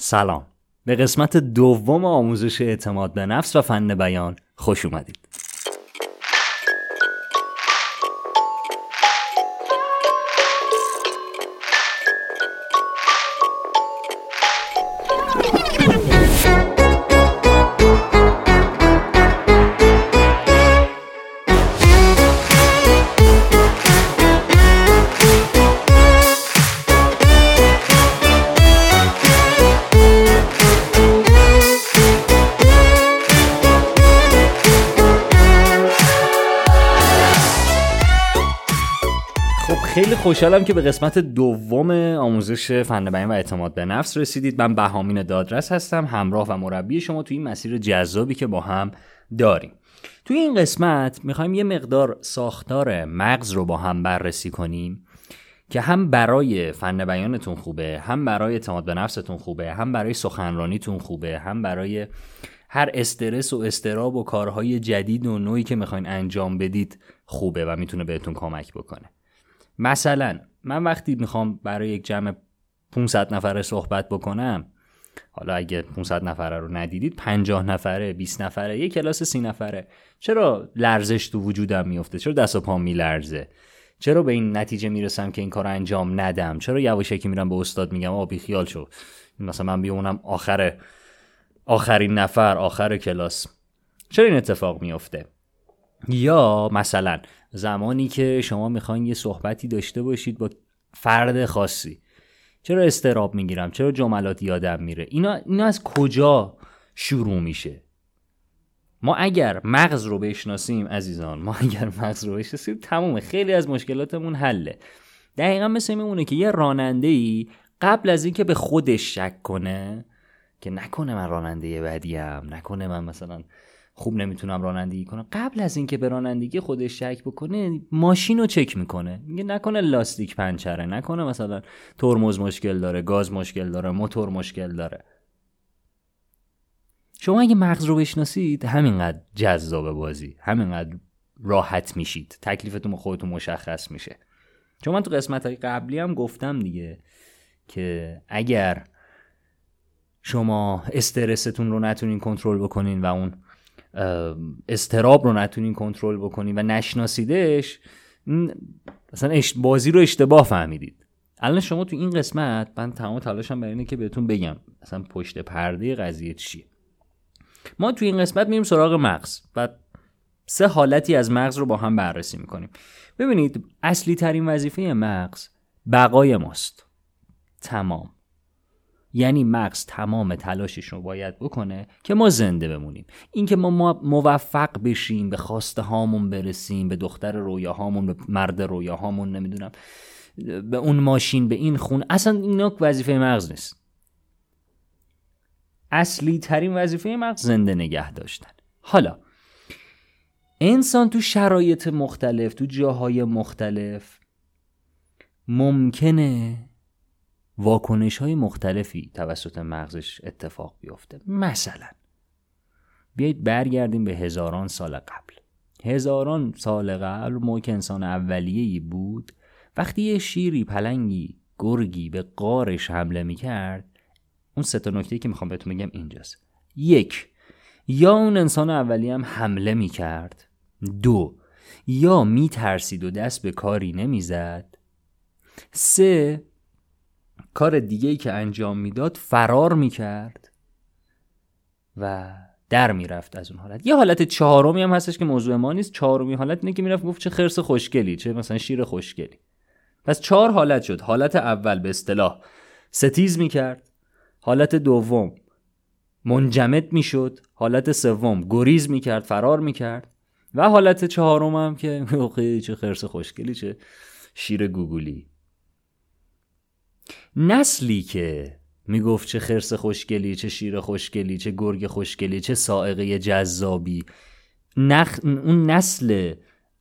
سلام. به قسمت دوم آموزش اعتماد به نفس و فن بیان خوش اومدید. خوشحالم که به قسمت دوم آموزش فن بیان و اعتماد به نفس رسیدید. من بهامین دادرس هستم همراه و مربی شما توی این مسیر جذابی که با هم داریم. توی این قسمت می‌خوایم یه مقدار ساختار مغز رو با هم بررسی کنیم که هم برای فن بیانتون خوبه هم برای اعتماد به نفستون خوبه هم برای سخنرانیتون خوبه هم برای هر استرس و استراب و کارهای جدید و نوعی که می‌خواین انجام بدید خوبه و می‌تونه بهتون کمک بکنه. مثلا من وقتی می‌خوام برای یک جمع 500 نفره صحبت بکنم حالا اگه 500 نفره رو ندیدید 50 نفره 20 نفره یک کلاس 30 نفره چرا لرزش تو وجودم میفته؟ چرا دست و پام میلرزه؟ چرا به این نتیجه می‌رسم که این کار انجام ندم؟ چرا یواشکی میرم به استاد میگم آبی خیال شو. مثلا من بیمونم آخر آخرین نفر آخر کلاس. چرا این اتفاق میفته؟ یا مثلا زمانی که شما می‌خواین یه صحبتی داشته باشید با فرد خاصی چرا استراب می‌گیرم؟ چرا جملات یادم میره؟ اینا, اینا از کجا شروع میشه؟ ما اگر مغز رو بشناسیم عزیزان ما اگر مغز رو بشناسیم تمومه. خیلی از مشکلاتمون حله. دقیقا مثل میمونه که یه راننده ای قبل از اینکه به خودش شک کنه که نکنه من راننده بدیم نکنه من مثلا خوب نمی‌تونم رانندگی کنم. قبل از اینکه به رانندگی خودش شک بکنه ماشین رو چک می‌کنه. میگه نکنه لاستیک پنچره نکنه مثلا ترمز مشکل داره گاز مشکل داره موتور مشکل داره. شما اگه مغز رو بشناسید همینقدر جذاب بازی همینقدر راحت میشید. تکلیفتون خودتون مشخص میشه. چون من تو قسمت های قبلی هم گفتم دیگه که اگر شما استرستون رو نتونین کنترل بکنین و اون استراب رو نتونین کنترل بکنین و نشناسیدش مثلا بازی رو اشتباه فهمیدید. الان شما تو این قسمت من تمام تلاشم برای اینه که بهتون بگم مثلا پشت پرده قضیه چیه. ما تو این قسمت میریم سراغ مغز و سه حالتی از مغز رو با هم بررسی می‌کنیم. ببینید اصلی ترین وظیفه مغز بقای ماست. تمام. یعنی مغز تمام تلاشش رو باید بکنه که ما زنده بمونیم. اینکه ما موفق بشیم به خواسته هامون برسیم به دختر رویاهامون به مرد رویاهامون نمی‌دونم به اون ماشین به این خون اصلا اینا وظیفه مغز نیست. اصلی ترین وظیفه مغز زنده نگه داشتن. حالا انسان تو شرایط مختلف تو جاهای مختلف ممکنه واکنش های مختلفی توسط مغزش اتفاق بیفته. مثلا بیایید برگردیم به هزاران سال قبل. هزاران سال قبل ما که انسان اولیه‌ای بود. وقتی یه شیری پلنگی گرگی به قارش حمله می‌کرد اون سه تا نکته که می‌خوام بهتون بگم اینجاست. یک یا اون انسان اولی هم حمله می‌کرد. دو یا میترسید و دست به کاری نمی‌زد. سه کار دیگه ای که انجام می‌داد فرار می‌کرد و در می‌رفت از اون حالت. یه حالت چهارمی هم هستش که موضوع ما نیست. چهارمی حالت اینه که می‌رفت گفت چه خرس خوشگلی چه مثلا شیر خوشگلی. پس چهار حالت شد. حالت اول به اصطلاح ستیز می‌کرد. حالت دوم منجمد می‌شد. حالت سوم گریز می‌کرد فرار می‌کرد. و حالت چهارم هم که چه خرس خوشگلی چه شیر گوگولی. نسلی که می‌گفت چه خرس خوشگلی چه شیر خوشگلی چه گرگ خوشگلی چه سائقه جذابی. نخ... اون نسل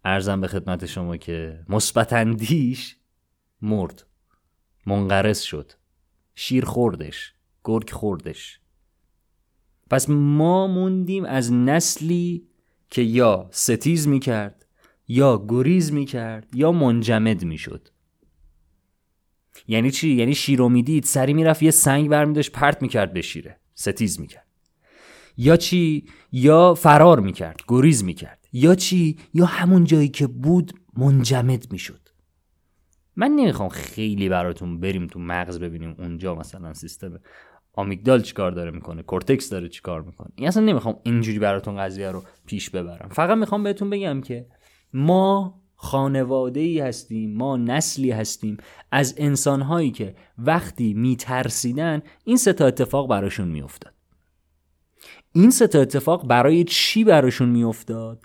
ارزم به خدمت شما که مثبتندیش مرد. منقرض شد. شیر خوردش گرگ خوردش. پس ما موندیم از نسلی که یا ستیز می‌کرد یا گریز می‌کرد یا منجمد می‌شد. یعنی چی؟ یعنی شیر می‌دید سری می‌رفت یه سنگ برمیداشت پرت می‌کرد به شیره. ستیز می‌کرد. یا چی؟ یا فرار می‌کرد گریز می‌کرد. یا چی؟ یا همون جایی که بود منجمد می‌شد. من نمی‌خوام خیلی براتون بریم تو مغز ببینیم اونجا مثلا سیستم آمیگدال چیکار داره می‌کنه کورتکس داره چیکار می‌کنه. این اصلا نمی‌خوام اینجوری براتون قضیه رو پیش ببرم. فقط می‌خوام بهتون بگم که ما خانواده ای هستیم ما نسلی هستیم. از انسانهایی که وقتی میترسیدن این سه تا اتفاق براشون میافتاد. این سه تا اتفاق برای چی براشون میافتاد؟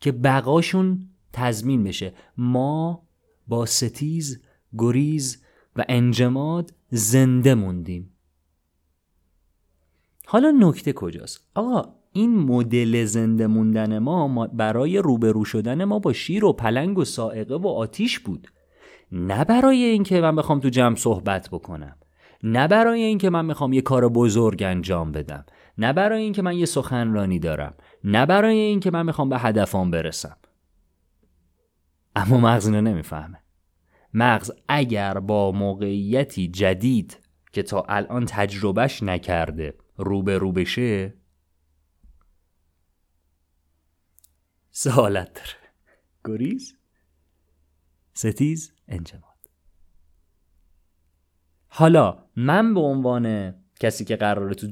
که بقاشون تضمین بشه. ما با ستیز گریز و انجماد زنده موندیم. حالا نکته کجاست؟ آقا این مدل زنده موندن ما برای روبرو شدن ما با شیر و پلنگ و سائقه و آتیش بود. نه برای اینکه من بخوام تو جمع صحبت بکنم. نه برای اینکه من می‌خوام یه کار بزرگ انجام بدم. نه برای اینکه من یه سخنرانی دارم. نه برای اینکه من می‌خوام به هدفام برسم. اما مغز اینو نمی‌فهمه. مغز اگر با موقعیتی جدید که تا الان تجربهش نکرده روبرو بشه سه حالت داره گریز؟ ستیز انجماد. حالا من به عنوان کسی که قراره تو,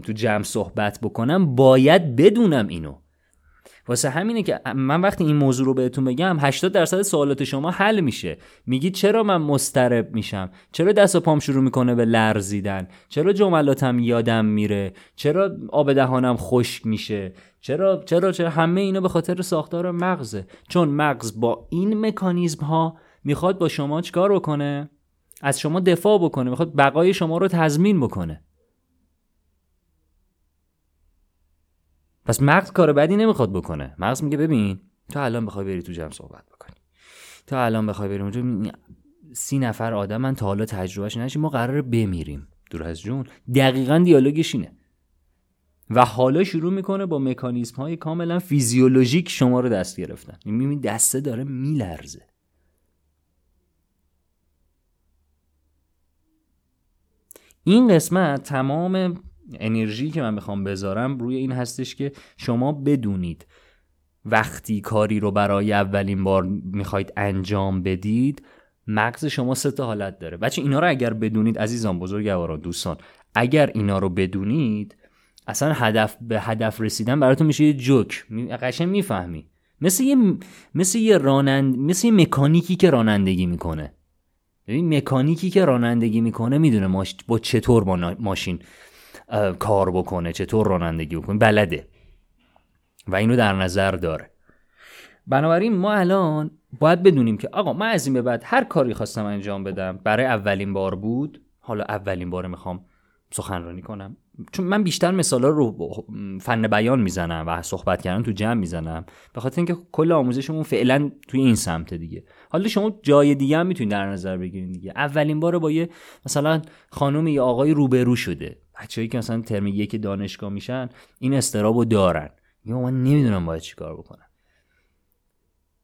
تو جمع صحبت بکنم باید بدونم اینو. واسه همینه که من وقتی این موضوع رو بهتون بگم 80 درصد سوالات شما حل میشه. میگید چرا من مسترب میشم؟ چرا دست و پام شروع می‌کنه به لرزیدن؟ چرا جملاتم یادم میره؟ چرا آب دهانم خشک میشه؟ چرا چرا چرا همه اینا به خاطر ساختار مغزه؟ چون مغز با این مکانیزم ها می‌خواد با شما چیکار بکنه؟ از شما دفاع بکنه می‌خواد بقای شما رو تضمین بکنه. پس مغز کار بدی نمی‌خواد بکنه. مغز میگه ببین تو الان بخوای بری تو جمع صحبت بکنی. تو الان بخوای بری اونجا سی نفر آدم من تا حالا تجربهش نشیم ما قراره بمیریم. دور از جون. دقیقا دیالوگش اینه. و حالا شروع می‌کنه با مکانیزم های کاملا فیزیولوژیک شما رو دست گرفتن. می‌بینی دسته داره میلرزه. این قسمت تمام انرژی که من می‌خوام بذارم روی این هستش که شما بدونید وقتی کاری رو برای اولین بار می‌خواید انجام بدید مغز شما سه تا حالت داره. بچه اینا رو اگر بدونید عزیزان بزرگواران دوستان اگر اینا رو بدونید اصلا هدف به هدف رسیدن براتون میشه یه جوک. قشنگ می‌فهمی. مثل یه مثل یه رانند مثل یه مکانیکی که رانندگی می‌کنه. ببین مکانیکی که رانندگی می‌کنه می‌دونه. با چطور با ماشین کار بکنه چطور رانندگی بکنه؟ بلده. و اینو در نظر داره. بنابراین ما الان باید بدونیم که آقا من از این به بعد هر کاری خواستم انجام بدم برای اولین بار بود. حالا اولین بار می‌خوام سخنرانی کنم. چون من بیشتر مثالا رو فن بیان می‌زنم و صحبت کردن تو جمع می‌زنم. به خاطر اینکه کل آموزشمون فعلا توی این سمت دیگه. حالا شما جای دیگه هم می‌تونید در نظر بگیرید دیگه. اولین بار با یه مثلا خانم یا آقای روبرو شده. بچه‌ای که مثلا ترم یک دانشگاه میشن این استرابو دارن. یا من نمی‌دونم باید چیکار بکنم.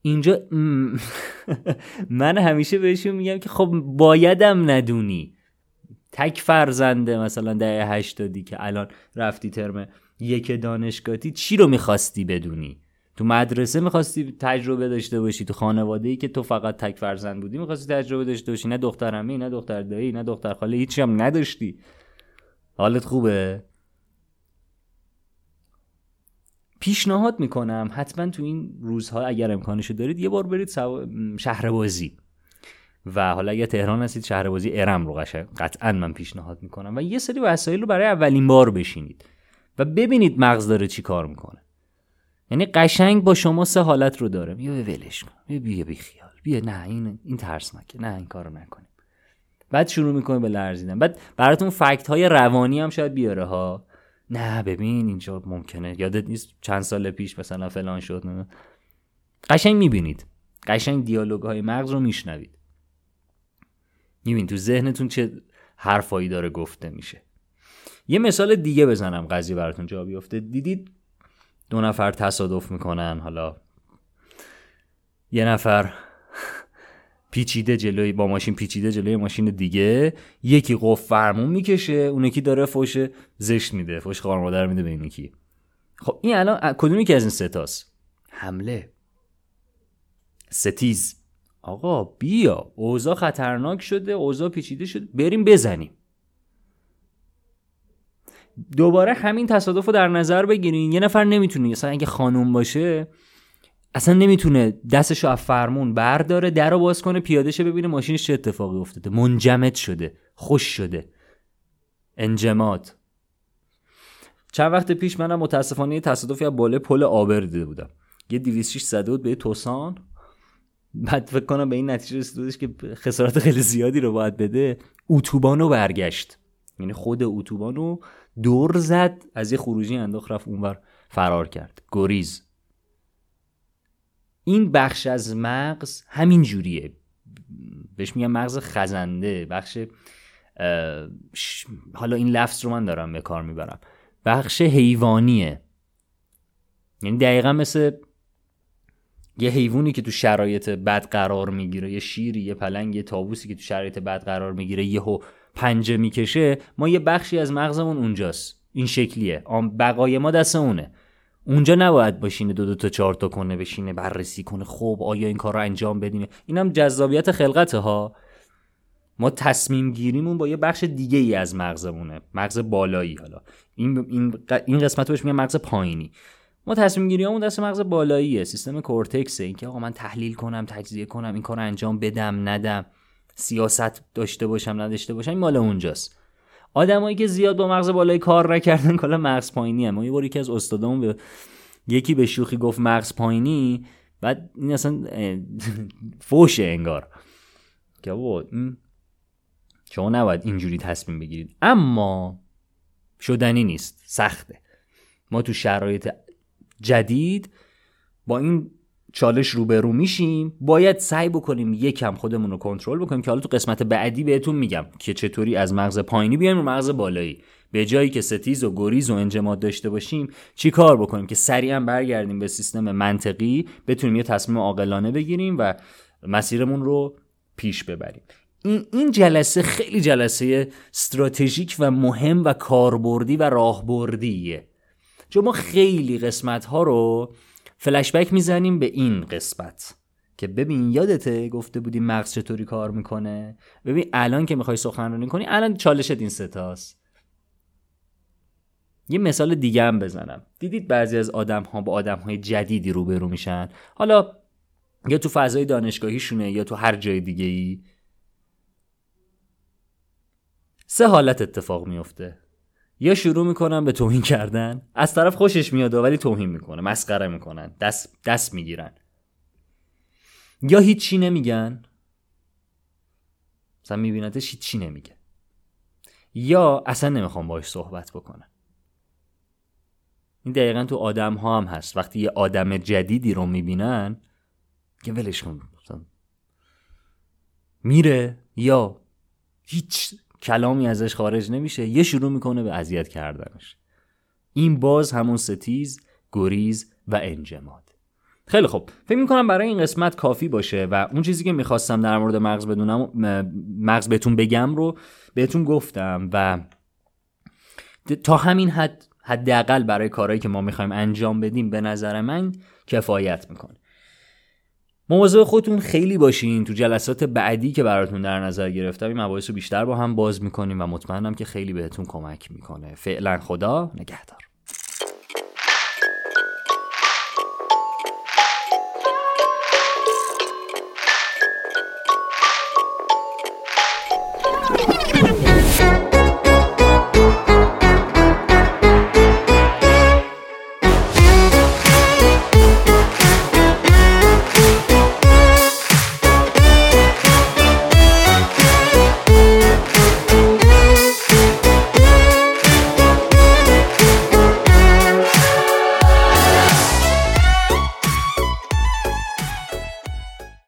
اینجا من همیشه بهشون میگم که خب بایدم ندونی. تک فرزنده مثلا ده هشتادی که الان رفتی ترم یک دانشگاهی چی رو می‌خواستی بدونی؟ تو مدرسه می‌خواستی تجربه داشته باشی تو خانواده ای که تو فقط تک فرزند بودی می‌خواستی تجربه داشته باشی. نه دختر همه نه دختر دایی نه دختر خاله هیچی هم نداشتی. حالت خوبه؟ پیشنهاد می‌کنم حتما تو این روزها اگر امکانشو دارید یه بار برید سو... شهر بازی و حالا اگه تهران هستید شهر بازی ارم رو قطعا من پیشنهاد می‌کنم و یه سری وسایل رو برای اولین بار بشینید و ببینید مغز داره چی کار می‌کنه. یعنی قشنگ با شما سه حالت رو داره. بیا ولش کن. بیا بی خیال بیا نه این این ترسناکه نه این کارو نکنیم بعد شروع می‌کنه به لرزیدن. بعد براتون فکت های روانی هم شاید بیاره ها. نه ببین اینجا ممکنه. یادت نیست چند سال پیش مثلا فلان شد نه قشنگ می‌بینید. قشنگ دیالوگ های مغز رو میشنوید. می‌بینید تو ذهنتون چه حرفایی داره گفته میشه. یه مثال دیگه بزنم قضیه براتون جا بیفته. دیدید دو نفر تصادف می‌کنن حالا. یه نفر پیچیده جلوی با ماشین پیچیده جلوی ماشین دیگه. یکی قف فرمون می‌کشه اون یکی داره فوش زشت میده فوش خوار مادر میده به این یکی. خب این الان کدومی که از این ستاست حمله. ستیز. آقا بیا. اوضاع خطرناک شده اوضاع پیچیده شده. بریم بزنیم. دوباره همین تصادف رو در نظر بگیرین. یه نفر نمی‌تونه مثلا اگه خانوم باشه اصلا نمی‌تونه دستش از فرمون برداره در رو باز کنه پیاده شه ببینه ماشینش چه اتفاقی افتاده. منجمد شده خوش شده. انجماد. چند وقت پیش منم متاسفانه تصادفی از بالا پل آبر دیده بودم. یه 206 زده بود به توسان. بعد فکر کنم به این نتیجه رسیده که خسارات خیلی زیادی رو باید بده. اتوبان رو برگشت. یعنی خود اتوبان رو دور زد از یه خروجی انداخت رفت اونور فرار کرد. گریز. این بخش از مغز همین جوریه. بهش میگم مغز خزنده. بخش حالا این لفظ رو من دارم به کار می‌برم. بخش حیوانیه. یعنی دقیقا مثل یه حیوانی که تو شرایط بد قرار می‌گیره یه شیری یه پلنگ یه تابوسی که تو شرایط بد قرار می‌گیره یهو پنجه می‌کشه ما یه بخشی از مغزمون اونجاست. این شکلیه. بقای ما دست اونه. اونجا نباید باشینه دو دو تا چهار تا کنه بشینه بررسی کنه. خب آیا این کار رو انجام بدیم؟ اینم جذابیت خلقته ها. ما تصمیم گیریمون با یه بخش دیگه ای از مغزمونه. مغز بالایی حالا. این این این قسمت بهش میگم مغز پایینی. ما تصمیم گیری همون دست مغز بالاییه. سیستم کورتکسه. اینکه آقا من تحلیل کنم تجزیه کنم این کار انجام بدم ندم. سیاست داشته باشم نداشته باشم این مال اونجاست. آدمایی که زیاد با مغز بالایی کار نکردن کلا مغز پایینی هم یه بار یکی از استادامون به یکی به شوخی گفت مغز پایینی بعد این اصلا فوشه انگار. که بابا شما نباید اینجوری تصمیم بگیرید. اما شدنی نیست سخته. ما تو شرایط جدید با این چالش روبرو میشیم باید سعی بکنیم یکم خودمون رو کنترل بکنیم که حالا تو قسمت بعدی بهتون میگم که چطوری از مغز پایینی بیایم رو مغز بالایی. به جایی که ستیز و گریز و انجماد داشته باشیم چی کار بکنیم که سریعا برگردیم به سیستم منطقی بتونیم یه تصمیم عاقلانه بگیریم و مسیرمون رو پیش ببریم. این این جلسه خیلی جلسه استراتژیک و مهم و کاربردی و راهبردیه. چون ما خیلی قسمت ها رو فلشبک می‌زنیم به این قسمت. که ببین یادته گفته بودی مغز چطوری کار می‌کنه؟ ببین الان که می‌خوای سخنرانی کنی الان چالشت این ستاست یه مثال دیگه هم بزنم. دیدید بعضی از آدم ها با آدم های جدیدی روبرو میشن؟ حالا یا تو فضای دانشگاهیشونه یا تو هر جای دیگه ای سه حالت اتفاق میفته یا شروع می‌کنن به توهین کردن؟ از طرف خوشش میاد ولی توهین می‌کنه مسخره می‌کنن دست دست می‌گیرن. یا هیچی نمیگن. مثلا میبینتش هیچی نمیگه. یا اصلا نمی‌خوام باش صحبت بکنن این دقیقا تو آدم ها هم هست. وقتی یه آدم جدیدی رو می‌بینن که ولش کن میره یا هیچ کلامی ازش خارج نمیشه یه شروع می‌کنه به اذیت کردنش. این باز همون ستیز گریز و انجماد. خیلی خب فکر می‌کنم برای این قسمت کافی باشه و اون چیزی که می‌خواستم در مورد مغز بدونم مغز بهتون بگم رو بهتون گفتم و تا همین حد حداقل برای کارهایی که ما می‌خوایم انجام بدیم به نظر من کفایت می‌کنه. مواظب خودتون خیلی باشین تو جلسات بعدی که براتون در نظر گرفتم این مباحث رو بیشتر با هم باز می‌کنیم و مطمئنم که خیلی بهتون کمک می‌کنه. فعلا خدا نگهدار.